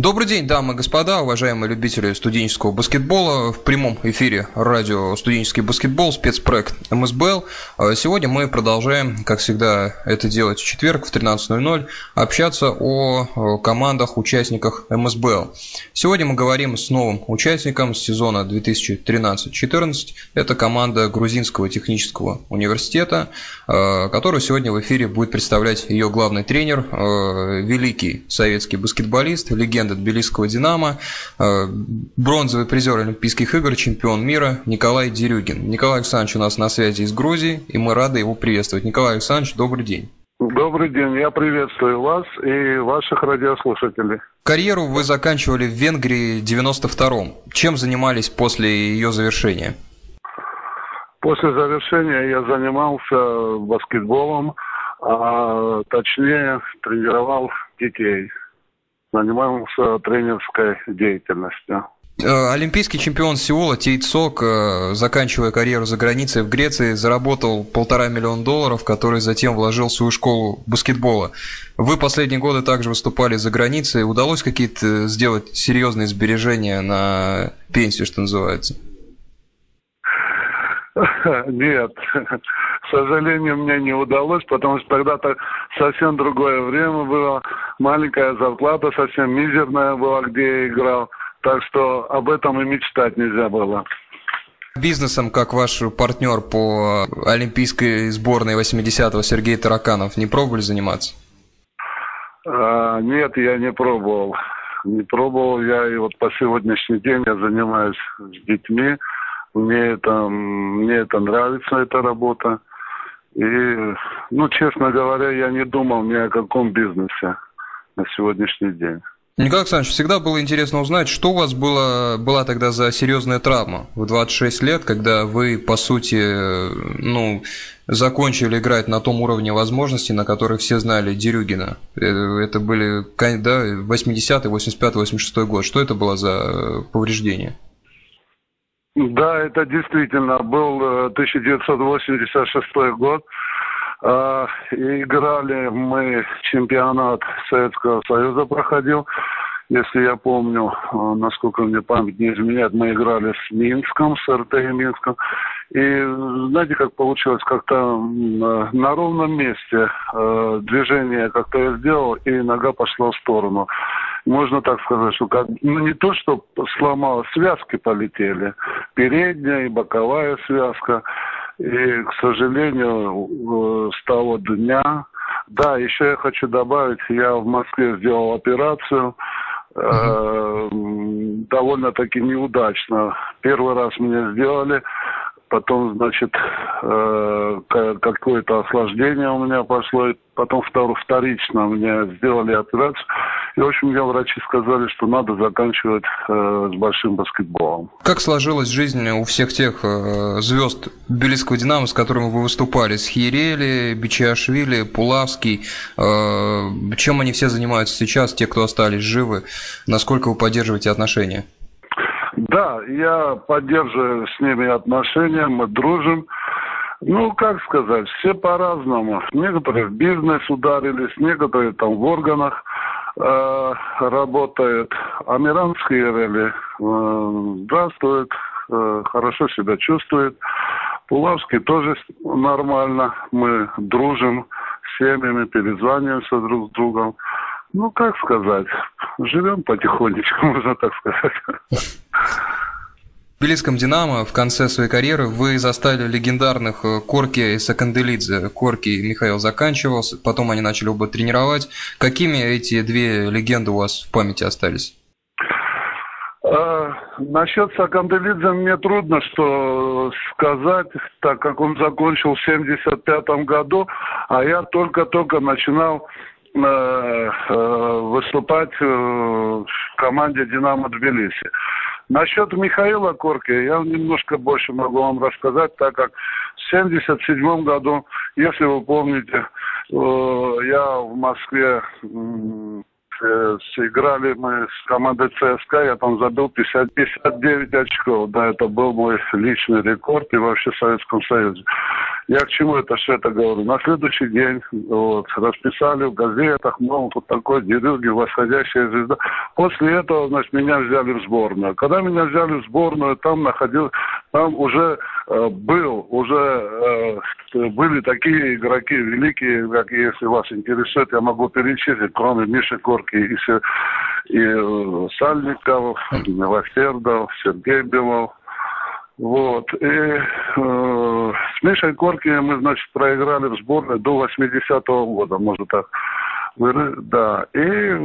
Добрый день, дамы и господа, уважаемые любители студенческого баскетбола. В прямом эфире радио «Студенческий баскетбол», спецпроект МСБЛ. А сегодня мы продолжаем, как всегда, это делать в четверг в 13.00, общаться о командах, участниках МСБЛ. Сегодня мы говорим с новым участником сезона 2013-2014. Это команда Грузинского технического университета, а, которую сегодня в эфире будет представлять ее главный тренер, а, великий советский баскетболист, легенда легенда тбилисского «Динамо», э, бронзовый призер Олимпийских игр, чемпион мира Николай Дерюгин. Николай Александрович у нас на связи из Грузии, и мы рады его приветствовать. Николай Александрович, добрый день. Добрый день, я приветствую вас и ваших радиослушателей. Карьеру вы заканчивали в Венгрии в 92-м. Чем занимались после ее завершения? После завершения я занимался баскетболом, а точнее тренировал детей занимался тренерской деятельностью. Э, олимпийский чемпион Сеула Тейт Сок, э, заканчивая карьеру за границей в Греции, заработал полтора миллиона долларов, которые затем вложил в свою школу баскетбола. Вы последние годы также выступали за границей. Удалось какие-то сделать серьезные сбережения на пенсию, что называется? Нет, к сожалению, мне не удалось, потому что тогда-то совсем другое время было, маленькая зарплата совсем мизерная была, где я играл, так что об этом и мечтать нельзя было. Бизнесом, как ваш партнер по олимпийской сборной 80-го Сергей Тараканов, не пробовали заниматься? А, нет, я не пробовал. Не пробовал я, и вот по сегодняшний день я занимаюсь с детьми, мне это, мне это нравится, эта работа. И, ну, честно говоря, я не думал ни о каком бизнесе на сегодняшний день. Николай Александрович, всегда было интересно узнать, что у вас было, была тогда за серьезная травма в 26 лет, когда вы, по сути, ну, закончили играть на том уровне возможностей, на который все знали Дерюгина. Э, это были да, 80-й, 85-й, 86-й год. Что это было за повреждение? Да, это действительно был 1986 э, год. А, играли мы чемпионат Советского Союза проходил, если я помню, э, насколько мне память не изменяет, мы играли с Минском, с РТ Минском. И знаете, как получилось, как-то на ровном месте э, движение как-то я сделал, и нога пошла в сторону можно так сказать, что как, ну не то, что сломалось, связки полетели, передняя и боковая связка. И, к сожалению, э, с того дня, да, еще я хочу добавить, я в Москве сделал операцию, э, довольно-таки неудачно. Первый раз мне сделали, потом, значит, э, какое-то осложнение у меня пошло, и потом вторично мне сделали операцию. И, в общем, мне врачи сказали, что надо заканчивать э, с большим баскетболом. Как сложилась жизнь у всех тех э, звезд Тбилисского «Динамо», с которыми вы выступали? С Хиерели, Бичиашвили, Пулавский. Чем они все занимаются сейчас, те, кто остались живы? Насколько вы поддерживаете отношения? Да, я поддерживаю с ними отношения, мы дружим. Ну, как сказать, все по-разному. Некоторые в бизнес ударились, некоторые там в органах э, работают. Амиранские рели э, здравствует, э, хорошо себя чувствует. Пулавский тоже нормально. Мы дружим с семьями, перезваниваемся друг с другом. Ну, как сказать, живем потихонечку, можно так сказать. В Тбилисском «Динамо» в конце своей карьеры вы застали легендарных э, Корки и Саканделидзе. Корки Михаил заканчивал, потом они начали оба тренировать. Какими эти две легенды у вас в памяти остались? А, насчет Саканделидзе мне трудно что сказать, так как он закончил в 75 году, а я только-только начинал э, э, выступать в команде «Динамо Тбилиси». Насчет Михаила Корки я немножко больше могу вам рассказать, так как в 1977 году, если вы помните, э, я в Москве сыграли мы с командой ЦСКА, я там забил 50, 59 очков. Да, это был мой личный рекорд и вообще в Советском Союзе. я к чему это все это говорю? На следующий день вот, расписали в газетах, мол, тут такой Дерюги, восходящая звезда. После этого, значит, меня взяли в сборную. Когда меня взяли в сборную, там находил, там уже э, был, уже э, были такие игроки великие, как если вас интересует, я могу перечислить, кроме Миши Корки и, и э, Сальников, Новосердов, Сергей Белов, вот. И э, с Мишей Корки мы, значит, проиграли в сборной до 80-го года, может так. Да. И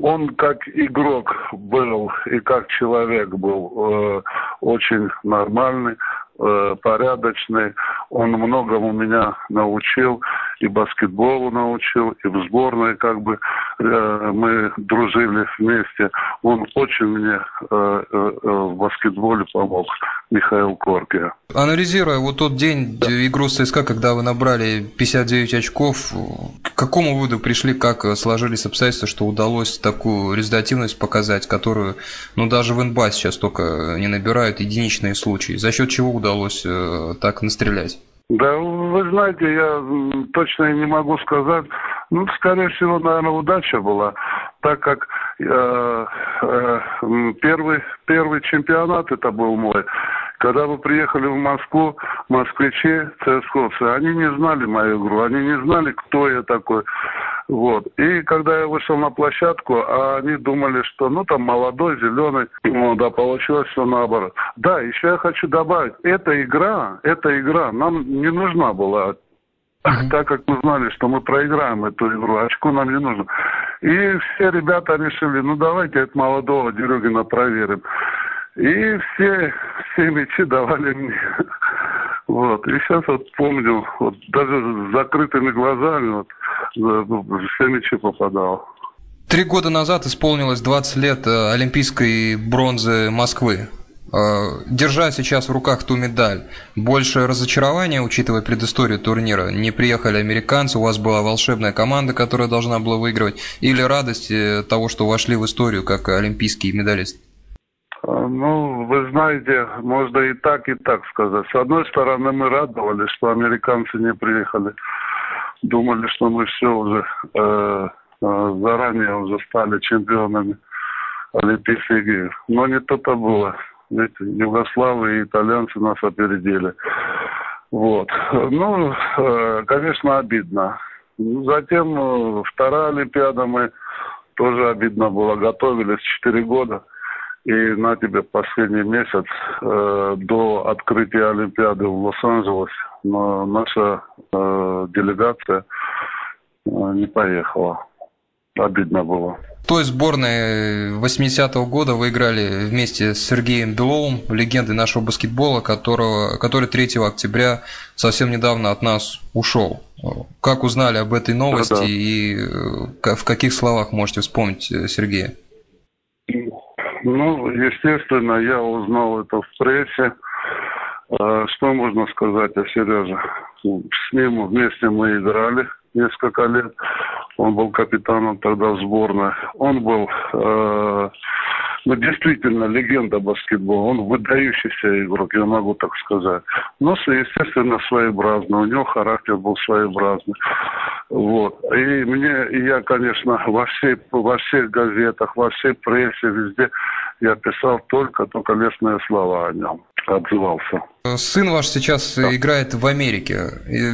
он как игрок был и как человек был э, очень нормальный, э, порядочный. Он многому меня научил, и баскетболу научил, и в сборной как бы э, мы дружили вместе. Он очень мне э, э, э в баскетболе помог, Михаил Корки. Анализируя вот тот день да. игру ЦСКА, когда вы набрали 59 очков, к какому выводу пришли, как сложились обстоятельства, что удалось такую результативность показать, которую, ну, даже в НБА сейчас только не набирают единичные случаи? За счет чего удалось э, так настрелять? Да, вы знаете, я точно не могу сказать. Ну, скорее всего, наверное, удача была, так как э, э, первый, первый чемпионат это был мой. Когда мы приехали в Москву, москвичи, цсковцы, они не знали мою игру, они не знали, кто я такой. Вот. И когда я вышел на площадку, а они думали, что ну там молодой, зеленый, ну да, получилось все наоборот. Да, еще я хочу добавить, эта игра, эта игра нам не нужна была. Mm-hmm. Так как мы знали, что мы проиграем эту игру, очко нам не нужно. И все ребята решили, ну давайте этого молодого Дерюгина проверим. И все, все мячи давали мне. Вот. И сейчас вот помню, вот даже с закрытыми глазами вот, все мячи попадал. Три года назад исполнилось 20 лет э, олимпийской бронзы Москвы. Э, держа сейчас в руках ту медаль, больше разочарования, учитывая предысторию турнира? Не приехали американцы, у вас была волшебная команда, которая должна была выигрывать, или радость того, что вошли в историю как олимпийский медалист? Ну, вы знаете, можно и так, и так сказать. С одной стороны, мы радовались, что американцы не приехали. Думали, что мы все уже э, э, заранее уже стали чемпионами Олимпийских игр. Но не то-то было. Ведь Югославы и итальянцы нас опередили. Вот. Ну, э, конечно, обидно. Затем э, вторая Олимпиада мы тоже обидно было. Готовились 4 года. И на тебе последний месяц э, до открытия Олимпиады в Лос-Анджелес но наша э, делегация э, не поехала. Обидно было. В той сборной 80-го года вы играли вместе с Сергеем Беловым, легендой нашего баскетбола, которого, который 3 октября совсем недавно от нас ушел. Как узнали об этой новости да, да. и э, в каких словах можете вспомнить э, Сергея? Ну, естественно, я узнал это в прессе. А, что можно сказать о Сереже? С ним вместе мы играли несколько лет. Он был капитаном тогда в сборной. Он был э, ну, действительно легенда баскетбола. Он выдающийся игрок, я могу так сказать. Но, естественно, своеобразный. У него характер был своеобразный. Вот. И мне, я, конечно, во, всей, во всех газетах, во всей прессе, везде я писал только, только лестные слова о нем отзывался. Сын ваш сейчас да. играет в Америке.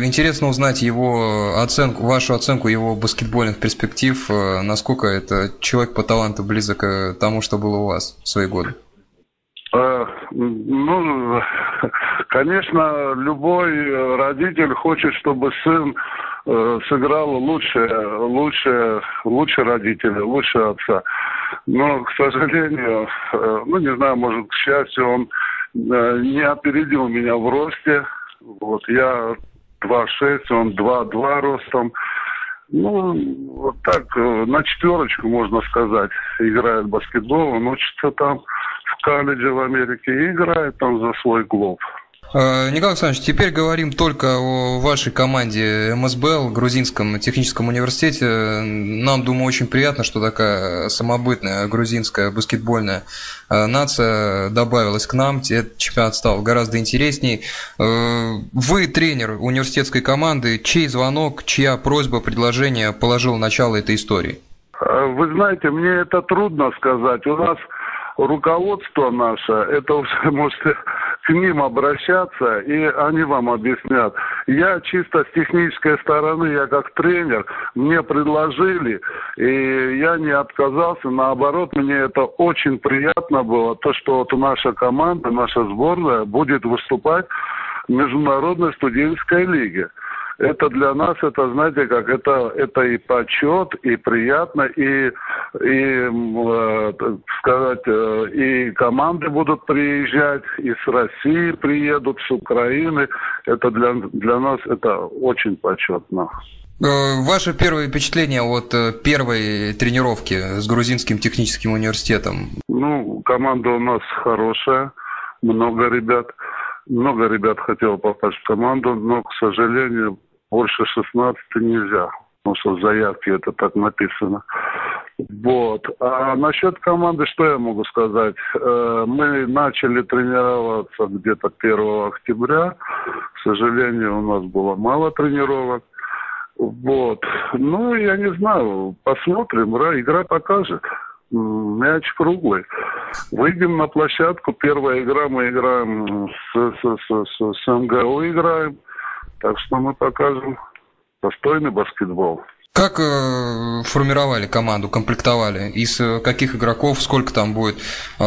Интересно узнать его оценку, вашу оценку его баскетбольных перспектив, э, насколько это человек по таланту близок к тому, что было у вас в свои годы. А, ну, конечно, любой родитель хочет, чтобы сын э, сыграл лучше, лучше, лучше родителя, лучше отца. Но, к сожалению, э, ну, не знаю, может, к счастью, он не опередил меня в росте. Вот я 2,6, он 2,2 ростом. Ну, вот так, э, на четверочку, можно сказать, играет баскетбол. Он учится там в колледже в Америке и играет там за свой клуб. Э, Николай Александрович, теперь говорим только о вашей команде МСБЛ, Грузинском техническом университете. Нам, думаю, очень приятно, что такая самобытная грузинская баскетбольная э, нация добавилась к нам. Этот чемпионат стал гораздо интересней. Э, вы тренер университетской команды. Чей звонок, чья просьба, предложение положил начало этой истории? Вы знаете, мне это трудно сказать. У нас руководство наше, это уже можете к ним обращаться, и они вам объяснят. Я чисто с технической стороны, я как тренер, мне предложили, и я не отказался, наоборот, мне это очень приятно было, то, что вот наша команда, наша сборная будет выступать в Международной студенческой лиге это для нас, это, знаете, как это, это и почет, и приятно, и, и э, сказать, э, и команды будут приезжать, и с России приедут, с Украины. Это для, для нас это очень почетно. Э, ваше первое впечатление от э, первой тренировки с грузинским техническим университетом? Ну, команда у нас хорошая, много ребят. Много ребят хотело попасть в команду, но, к сожалению, больше 16 нельзя, потому что в заявке это так написано. Вот. А насчет команды, что я могу сказать? Э, мы начали тренироваться где-то 1 октября. К сожалению, у нас было мало тренировок. Вот. Ну, я не знаю, посмотрим, игра покажет. Мяч круглый. Выйдем на площадку. Первая игра мы играем с, с, с, с, МГУ играем. Так что мы покажем достойный баскетбол. Как э, формировали команду, комплектовали? Из э, каких игроков, сколько там будет э,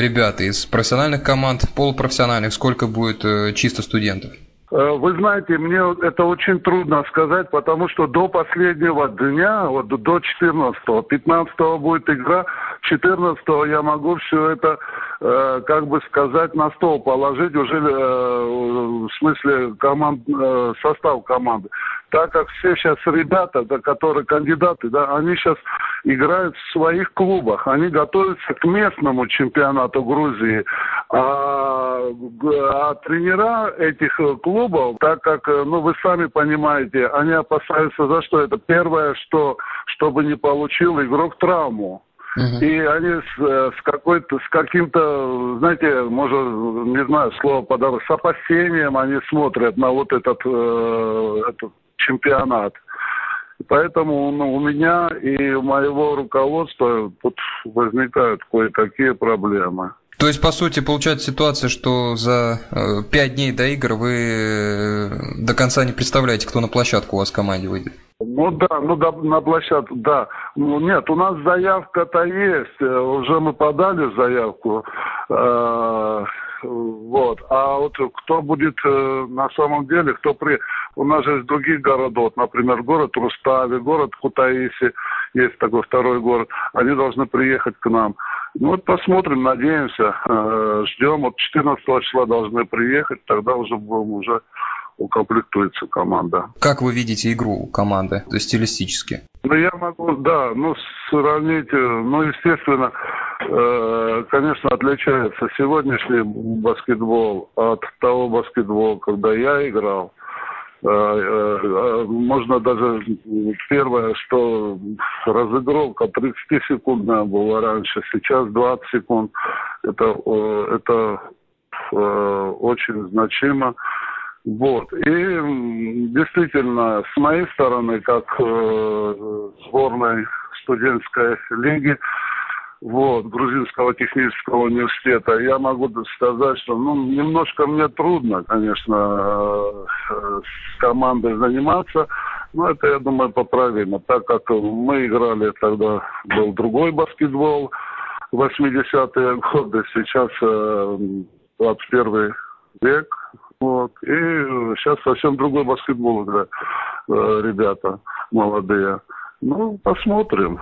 ребят из профессиональных команд, полупрофессиональных, сколько будет э, чисто студентов? Э, вы знаете, мне это очень трудно сказать, потому что до последнего дня, вот до 14-го, 15-го будет игра, 14-го я могу все это, э, как бы сказать, на стол положить уже, э, в смысле, команд, э, состав команды. Так как все сейчас ребята, да, которые кандидаты, да, они сейчас играют в своих клубах, они готовятся к местному чемпионату Грузии. А, а тренера этих клубов, так как, ну, вы сами понимаете, они опасаются за что? Это первое, что, чтобы не получил игрок травму. И они с, э, с какой-то, с каким-то, знаете, может, не знаю, слово подобрать, с опасением они смотрят на вот этот, э, этот чемпионат. Поэтому ну, у меня и у моего руководства тут возникают кое-какие проблемы. То есть, по сути, получается ситуация, что за э, пять дней до игр вы э, до конца не представляете, кто на площадку у вас в команде выйдет? Ну да, ну да, на площадку, да. Ну нет, у нас заявка-то есть, э, уже мы подали заявку. Э, вот. А вот кто будет э, на самом деле, кто при... У нас же из других городов, например, город Рустави, город Кутаиси, есть такой второй город, они должны приехать к нам. Ну вот посмотрим, надеемся, э, ждем. Вот 14 числа должны приехать, тогда уже будем уже укомплектуется команда. Как вы видите игру команды, то есть стилистически? Ну, я могу, да, ну, сравнить, э, ну, естественно, конечно, отличается сегодняшний баскетбол от того баскетбола, когда я играл. Э, э, э можно даже первое, что разыгровка 30-секундная была раньше, сейчас 20 секунд. Это, это очень значимо. Вот. И действительно, с моей стороны, как э, сборной студенческой лиги, вот, Грузинского технического университета, я могу сказать, что ну, немножко мне трудно, конечно, э, с командой заниматься, но это, я думаю, поправимо, так как мы играли тогда, был другой баскетбол, 80-е годы, сейчас э, 21 век, вот. И сейчас совсем другой баскетбол играют э, ребята молодые. Ну, посмотрим.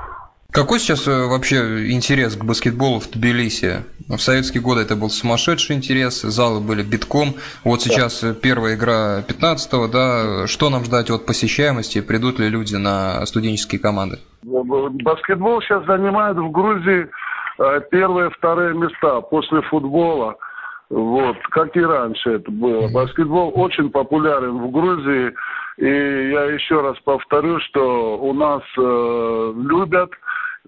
Какой сейчас э, вообще интерес к баскетболу в Тбилиси? В советские годы это был сумасшедший интерес, залы были битком. Вот сейчас да. первая игра 15-го, да, что нам ждать от посещаемости? Придут ли люди на студенческие команды? Баскетбол сейчас занимает в Грузии э, первые, вторые места после футбола. вот, как и раньше это было. Баскетбол очень популярен в Грузии, и я еще раз повторю, что у нас э, любят,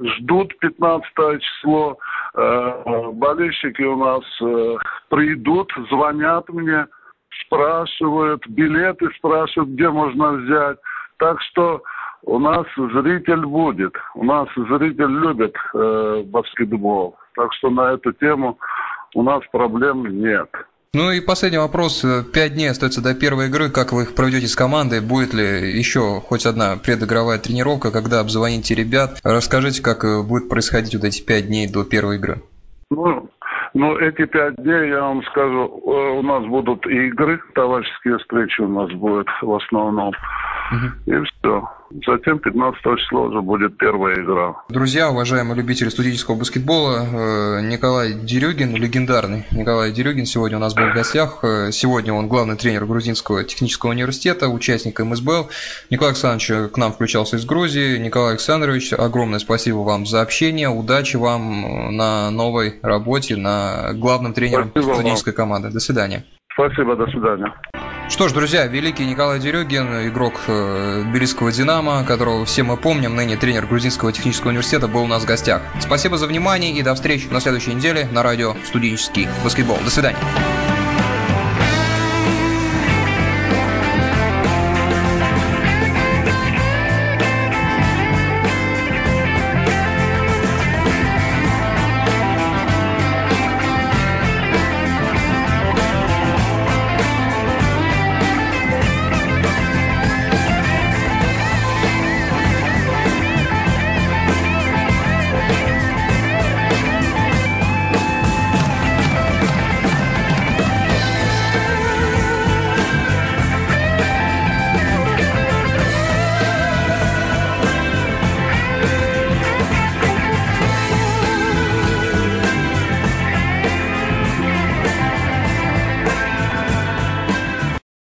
ждут 15 число, э, болельщики у нас э, придут, звонят мне, спрашивают, билеты спрашивают, где можно взять. Так что у нас зритель будет. У нас зритель любит э, баскетбол. Так что на эту тему у нас проблем нет. Ну и последний вопрос. Пять дней остается до первой игры. Как вы их проведете с командой? Будет ли еще хоть одна предыгровая тренировка? Когда обзвоните ребят? Расскажите, как э, будет происходить вот эти пять дней до первой игры. Ну, ну, эти пять дней, я вам скажу, э, у нас будут игры, товарищеские встречи у нас будут в основном. Угу. И все. Затем 15 числа уже будет первая игра. Друзья, уважаемые любители студенческого баскетбола, э, Николай Дерюгин, легендарный Николай Дерюгин сегодня у нас был в гостях. Э, сегодня он главный тренер Грузинского технического университета, участник МСБЛ. Николай Александрович к нам включался из Грузии. Николай Александрович, огромное спасибо вам за общение. Удачи вам на новой работе, на главном тренером спасибо студенческой вам. команды. До свидания. Спасибо, до свидания. Что ж, друзья, великий Николай Дерюгин, игрок э, Тбилисского «Динамо», которого все мы помним, ныне тренер Грузинского технического университета, был у нас в гостях. Спасибо за внимание и до встречи на следующей неделе на радио «Студенческий баскетбол». До свидания.